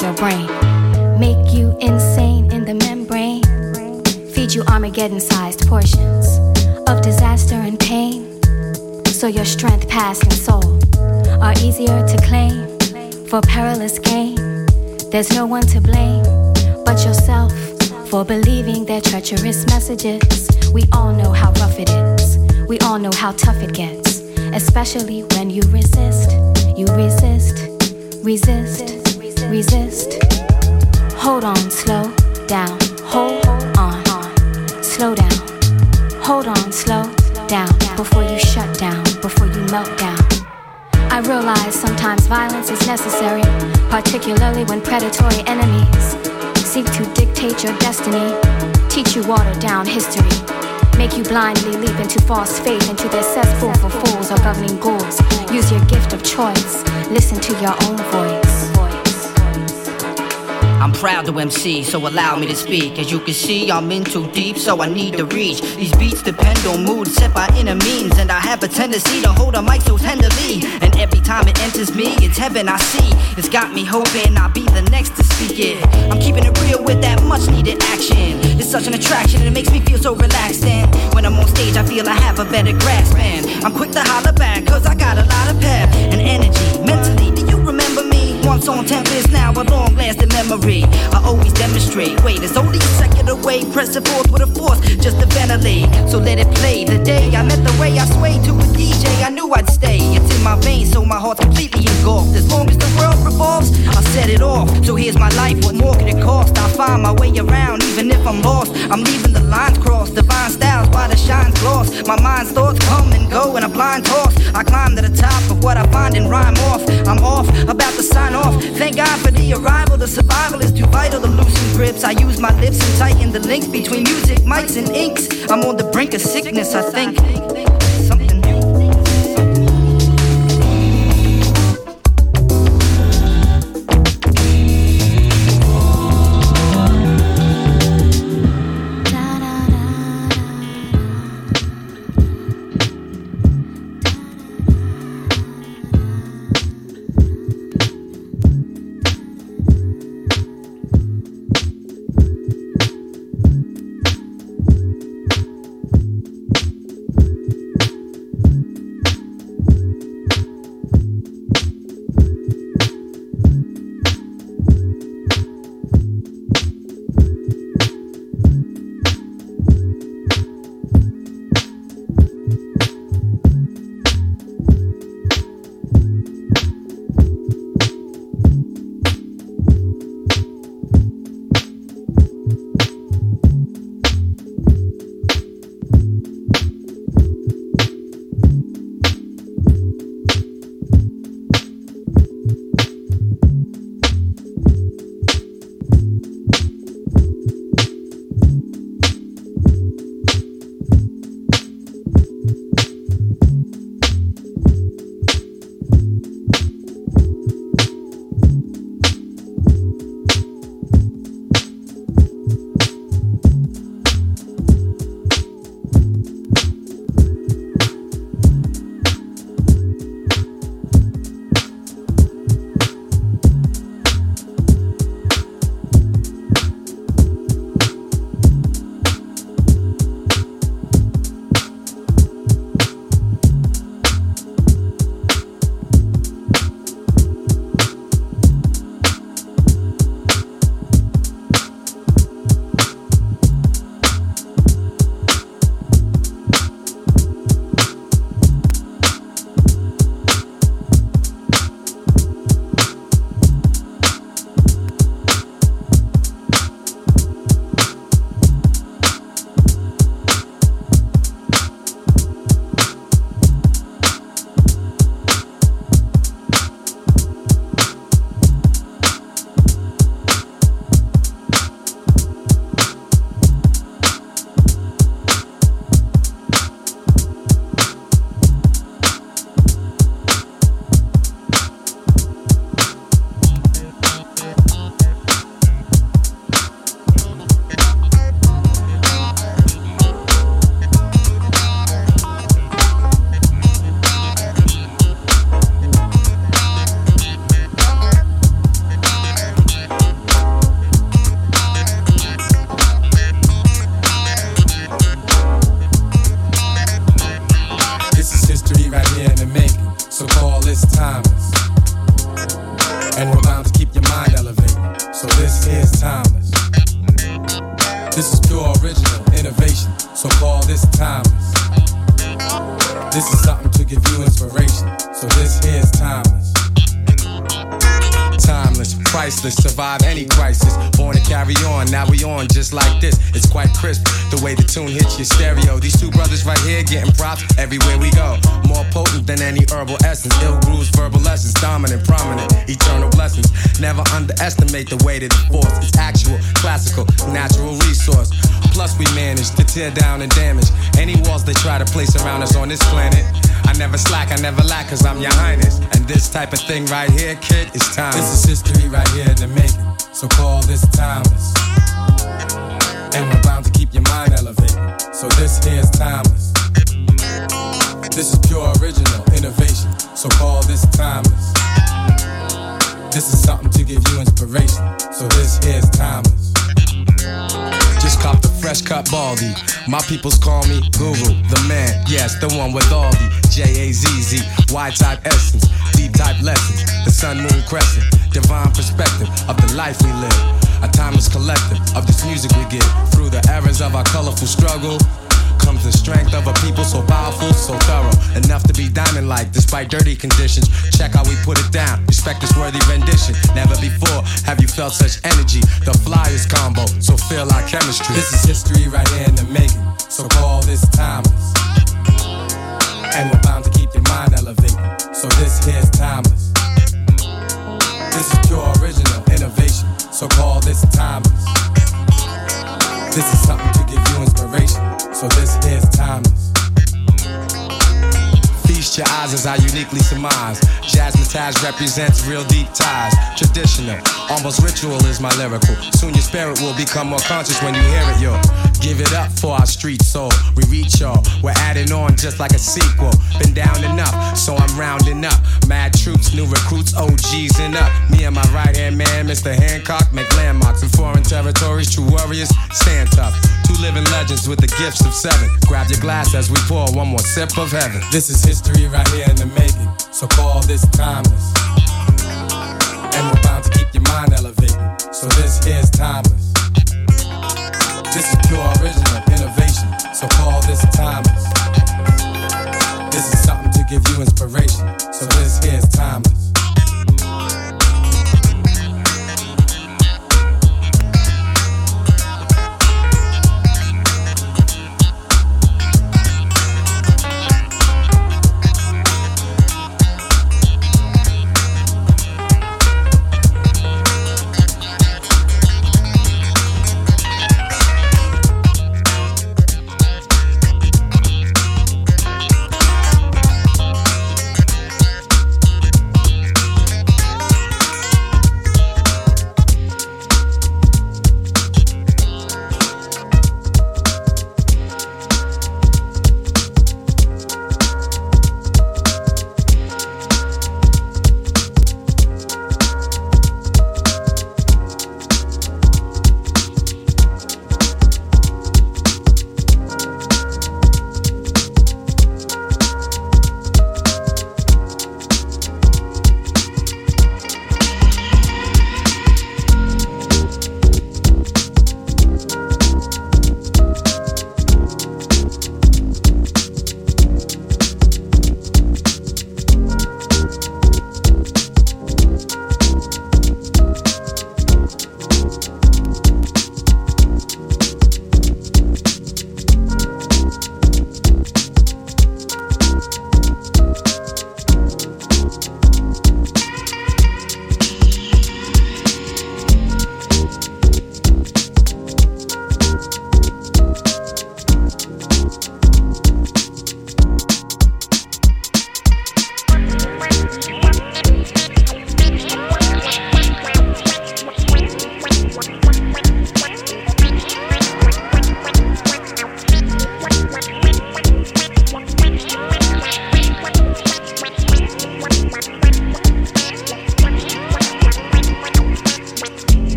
your brain make you insane in the membrane, feed you Armageddon sized portions of disaster and pain. So your strength, past, and soul are easier to claim for perilous gain. There's no one to blame but yourself for believing their treacherous messages. We all know how rough it is, we all know how tough it gets, especially when you resist. You resist, resist, resist. Hold on, slow down. Hold on, slow down. Hold on, slow down before you shut down, before you melt down. I realize sometimes violence is necessary, particularly when predatory enemies seek to dictate your destiny, teach you watered down history, make you blindly leap into false faith, into their cesspool for fools or governing ghouls. Use your gift of choice, listen to your own voice. I'm proud to MC, so allow me to speak. As you can see, I'm in too deep, so I need to reach. These beats depend on mood set by inner means, and I have a tendency to hold a mic so tenderly. And every time it enters me, it's heaven I see. It's got me hoping I'll be the next to speak it. I'm keeping it real with that much needed action. It's such an attraction, and it makes me feel so relaxed. And when I'm on stage, I feel I have a better grasp. And I'm quick to holler back, cause I got a lot of pep and energy. Mentally, Once on tempest, now a long lasting memory. I always demonstrate. Wait, it's only a second away. Press it forth with a force just to ventilate. So let it play. The day I met the way I swayed to a DJ, I knew I'd stay. My veins, so my heart's completely engulfed. As long as the world revolves, I'll set it off. So here's my life. What more could it cost? I'll find my way around, even if I'm lost. I'm leaving the lines crossed. Divine styles by the shine's gloss. My mind's thoughts come and go in a blind horse. I climb to the top of what I find and rhyme off. I'm off, about to sign off. Thank God for the arrival. The survival is too vital to loosen grips. I use my lips and tighten the links between music, mics, and inks. I'm on the brink of sickness, I think. This is something to give you inspiration. So this is timeless timeless, priceless, survive any crisis. Born to carry on, now we on just like this. It's quite crisp, the way the tune hits your stereo. These two brothers right here getting props everywhere we go. More potent than any herbal essence. Ill grooves, verbal lessons, dominant, prominent, eternal blessings. Never underestimate the weight of the force. It's actual, classical, natural resource. Plus, we manage to tear down and damage any walls they try to place around us on this planet. I never slack, I never lack, cause I'm your highness. And this type of thing right here, kid, is time. This is history right here in the making, so call this timeless. And we're bound to keep your mind elevated, so this here's timeless. This is pure original innovation, so call this timeless. This is something to give you inspiration, so this here's timeless. Just cop the fresh cut baldy. My peoples call me Guru, the man. Yes, the one with all the J A Z Z, Y type essence, D type lessons, the sun, moon, crescent, divine perspective of the life we live. A timeless collective of this music we give through the errors of our colorful struggle comes the strength of a people so powerful, so thorough, enough to be diamond like despite dirty conditions. Check how we put it down, respect this worthy rendition. Never before have you felt such energy. The flyers combo, so feel our chemistry. This is history right here in the making, so call this timeless. And we're bound to keep your mind elevated, so this here's timeless. This is pure original innovation, so call this timeless. This is something to give you inspiration, so this here's timeless. Feast your eyes as I uniquely surmise. Jasmine Jazzmatazz represents real deep ties. Traditional, almost ritual is my lyrical. Soon your spirit will become more conscious when you hear it, yo. Give it up for our street soul. We reach y'all. We're adding on just like a sequel. Been down enough, so I'm rounding up. Mad troops, new recruits, OGs and up. Me and my right hand man, Mr. Hancock, make landmarks in foreign territories. True warriors, stand tough. Two living legends with the gifts of seven. Grab your glass as we pour one more sip of heaven. This is history right here in the making, so call this timeless. And we're bound to keep your mind elevated, so this here's timeless. This is pure original innovation, so call this timeless. This is something to give you inspiration, so this here's timeless.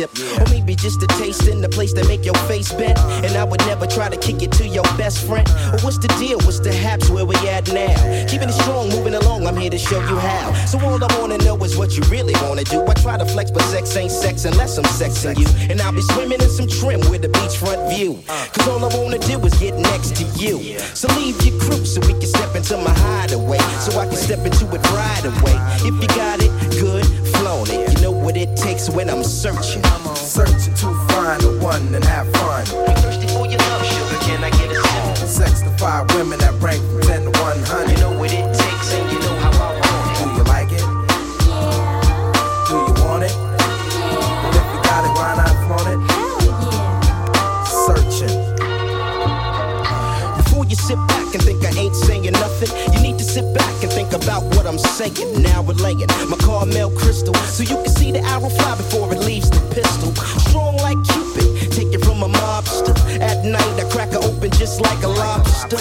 I get a sip? Or maybe just a taste in the place that make your face bend. And I would never try to kick it to your best friend. Or what's the deal? What's the haps where we at now? Keeping it strong, moving along. I'm here to show you how. So all I wanna know is what you really wanna do. I try to flex, but sex ain't sex unless I'm sexing you. And I'll be swimming in some trim with a beachfront view. Uh. Cause all I wanna do is get next to you. So leave your crew so we can step into my hideaway. So I can step into it right away. If you got it, good, what it takes when I'm searching. I'm on searching to find the one and have fun. I'm thirsty for your love, sugar. Can I get a sip? Sex to five women that rank from 10 to 100. You know what it takes, think about what I'm saying. Now relaying my Carmel crystal, so you can see the arrow fly before it leaves the pistol. Strong like Cupid, take it from a mobster. At night I crack her open just like a lobster.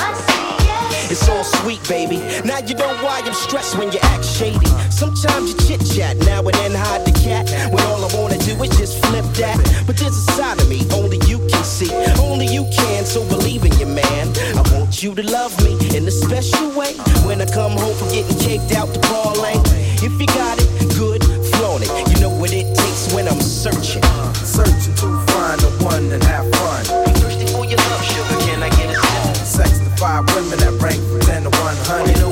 It's all sweet, baby. Now you know why I'm stressed when you act shady. Sometimes you chit chat, now and then hide the cat. When all I wanna do is just flip that. But there's a side of me only you can see, only you can. So believe in your man. I want you to love me in a special way. When I come home from getting caked out the parlay. If you got it, good, flown it. You know what it takes when I'm searching. Searching to find the one and have fun. I'm thirsty for your love, sugar. Can I get a sip? Sex to five women that rank from 10 to 100.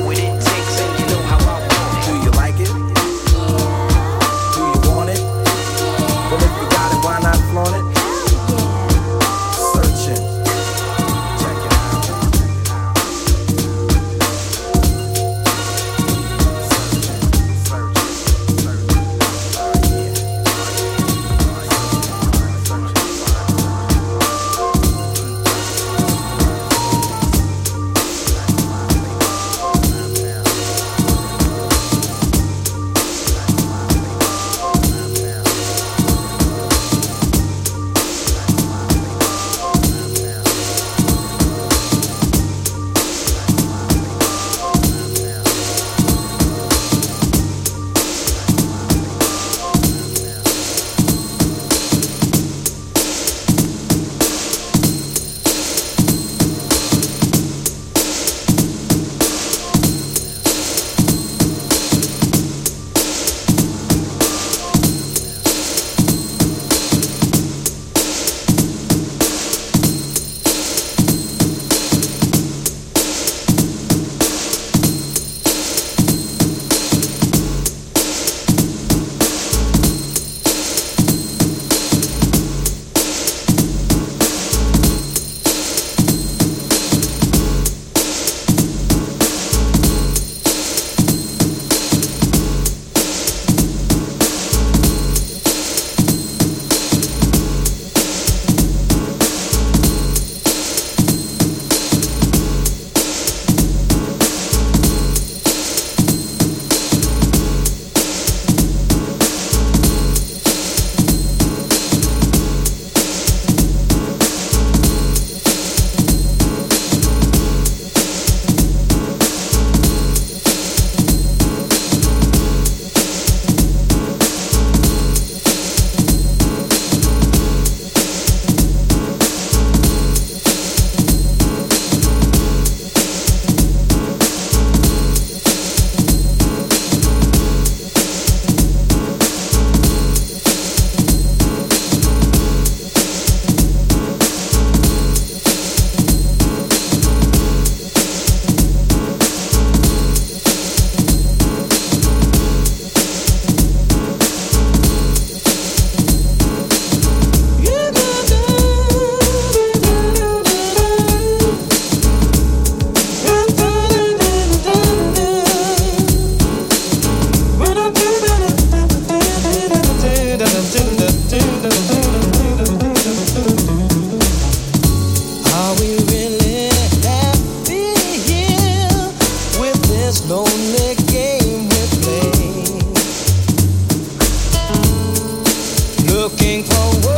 looking for.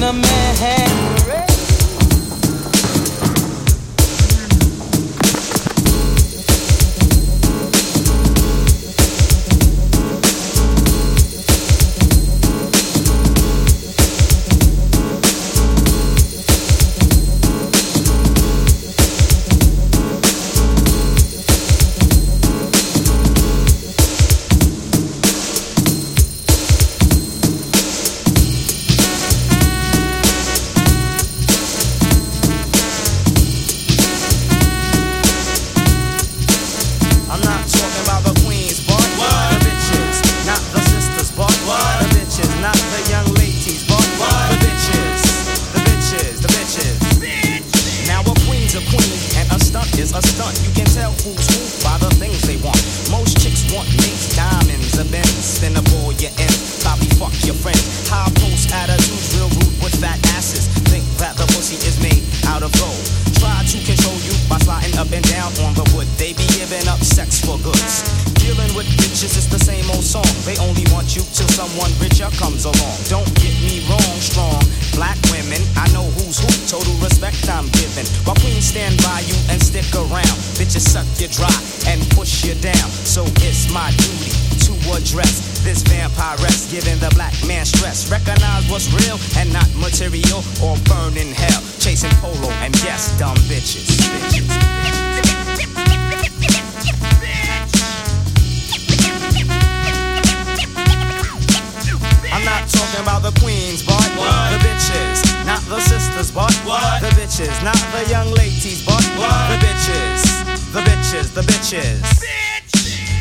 in a Manhattan direct I'm giving. While queens stand by you and stick around, bitches suck you dry and push you down. So it's my duty to address this vampire. Rest giving the black man stress. Recognize what's real and not material or burn in hell. Chasing polo and yes, dumb bitches. bitches. I'm not talking about the queen suckers, but what? The bitches, not the young ladies, but what? The bitches, the bitches, the bitches. The bitches.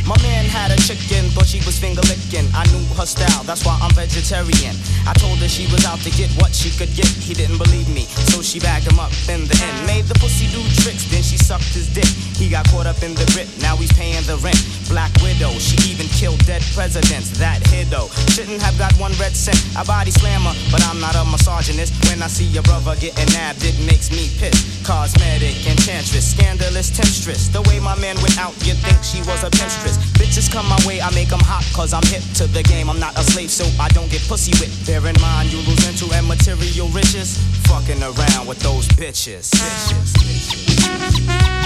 My man had a chicken, but she was finger licking. I knew her style, that's why I'm vegetarian. I told her she was out to get what she could get. He didn't believe me, so she bagged him up in the end. Made the pussy do tricks, then she sucked his dick. He got caught up in the grip, now he's paying the rent. Black widow, she even killed dead presidents. That hiddo shouldn't have got one red cent. I body slammer, but I'm not a misogynist. When I see your brother getting nabbed, it makes me pissed. Cosmetic, enchantress, scandalous, temptress. The way my man went out, you'd think she was a pentress. Bitches come my way, I make them hot, cause I'm hip to the game. I'm not a slave, so I don't get pussy whipped. Bear in mind, you lose into and material riches. Fucking around with those bitches. bitches, bitches.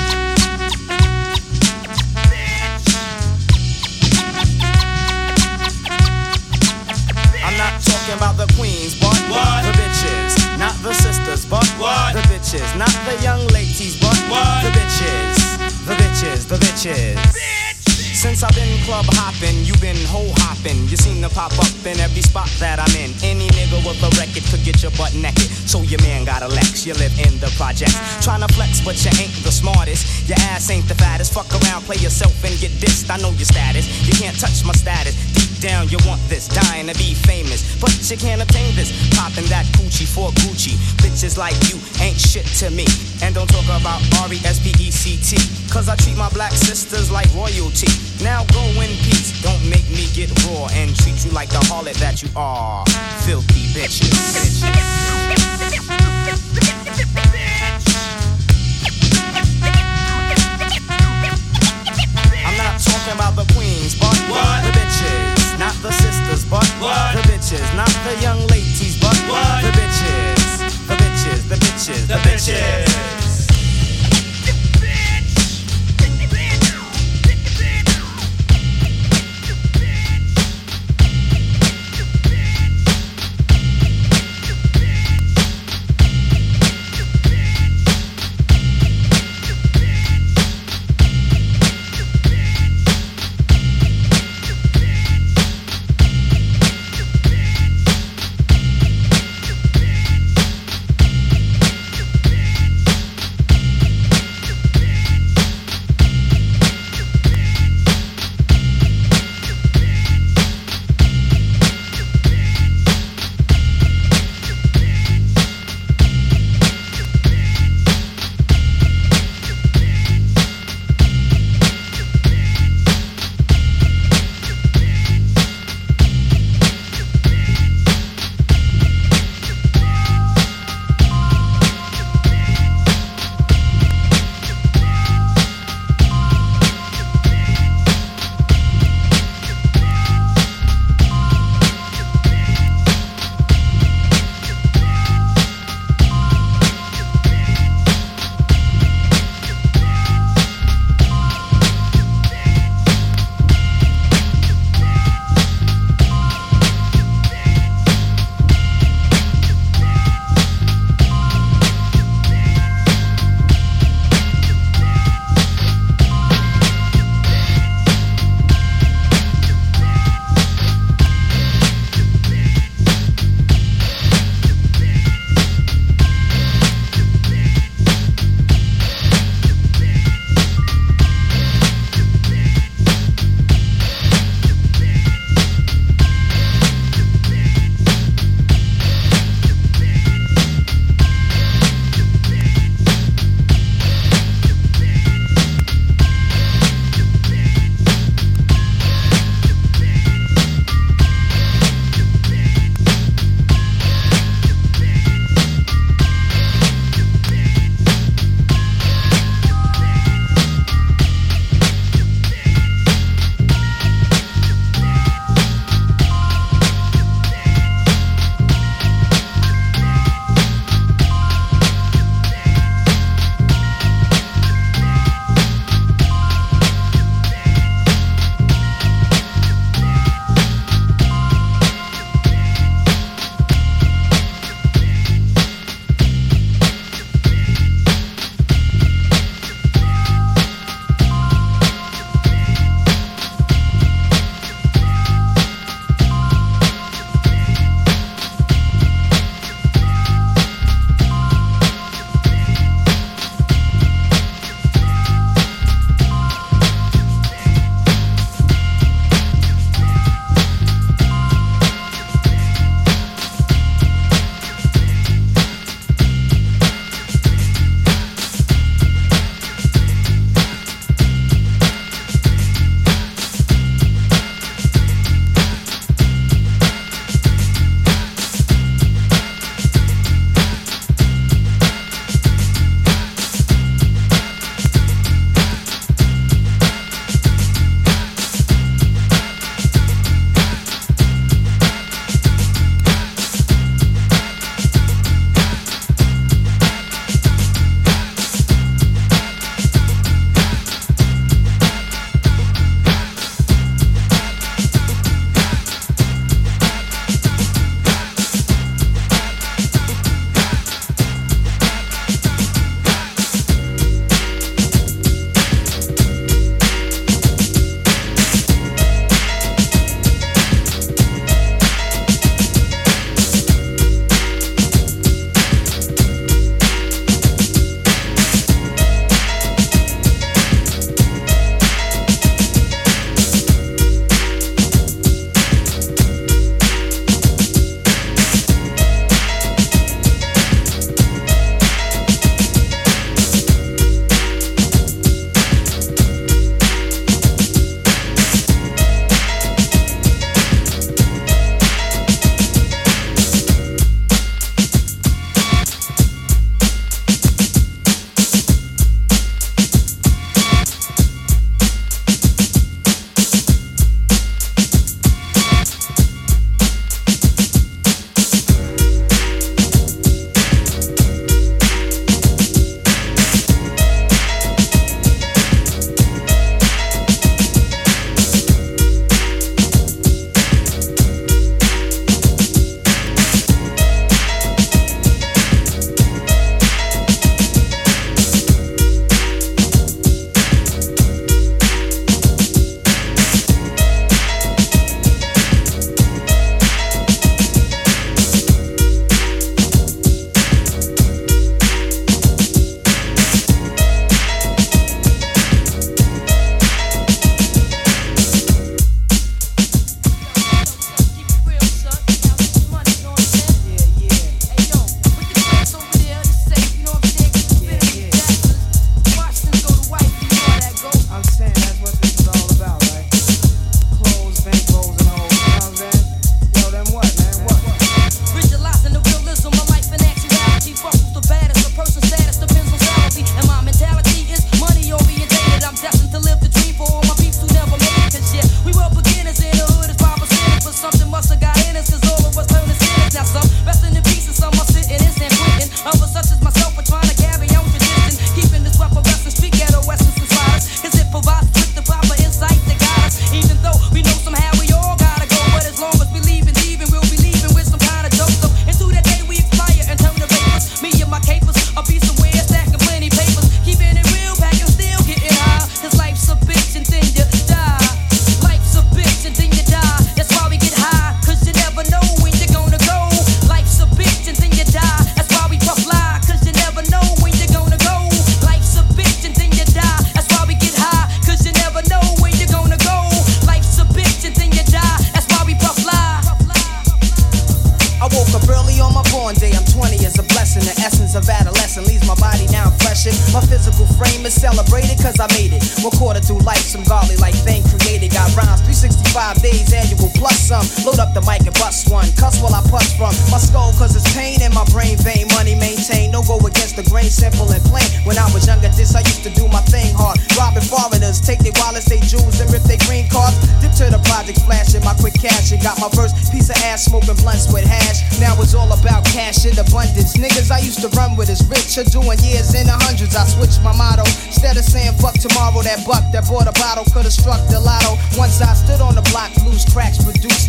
talking about the queens, but what? The bitches, not the sisters, but what? The bitches, not the young ladies, but what? The bitches, the bitches, the bitches. Since I've been club hopping, you've been hoe hopping. You seem to pop up in every spot that I'm in. Any nigga with a record could get your butt naked. So your man got a Lex, you live in the project. Trying to flex, but you ain't the smartest. Your ass ain't the fattest. Fuck around, play yourself and get dissed. I know your status. You can't touch my status. Deep down, you want this, dying to be famous. But you can't obtain this. Popping that coochie for Gucci. Bitches like you ain't shit to me. And don't talk about R-E-S-P-E-C-T. Cause I treat my black sisters like royalty. Now go in peace. Don't make me get raw and treat you like the harlot that you are. Filthy bitches. I'm not talking about the queens, but What? The bitches. The but What? the bitches. Not the young ladies, but What? the bitches. The bitches, the bitches, The bitches.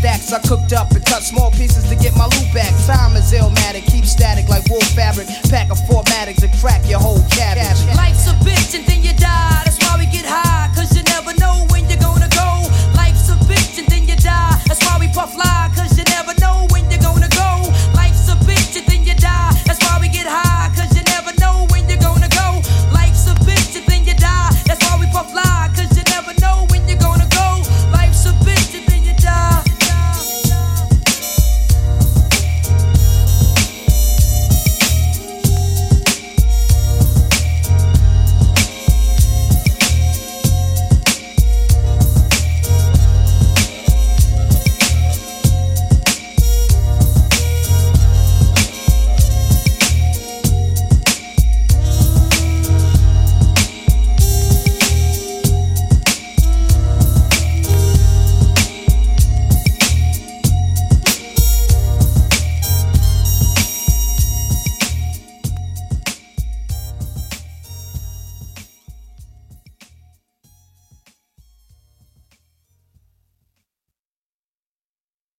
stacks I cooked up and cut small pieces to get my loot back. Time is illmatic, keep static like wool fabric. Pack of four matics and crack your whole cabbage. Life's a bitch and then you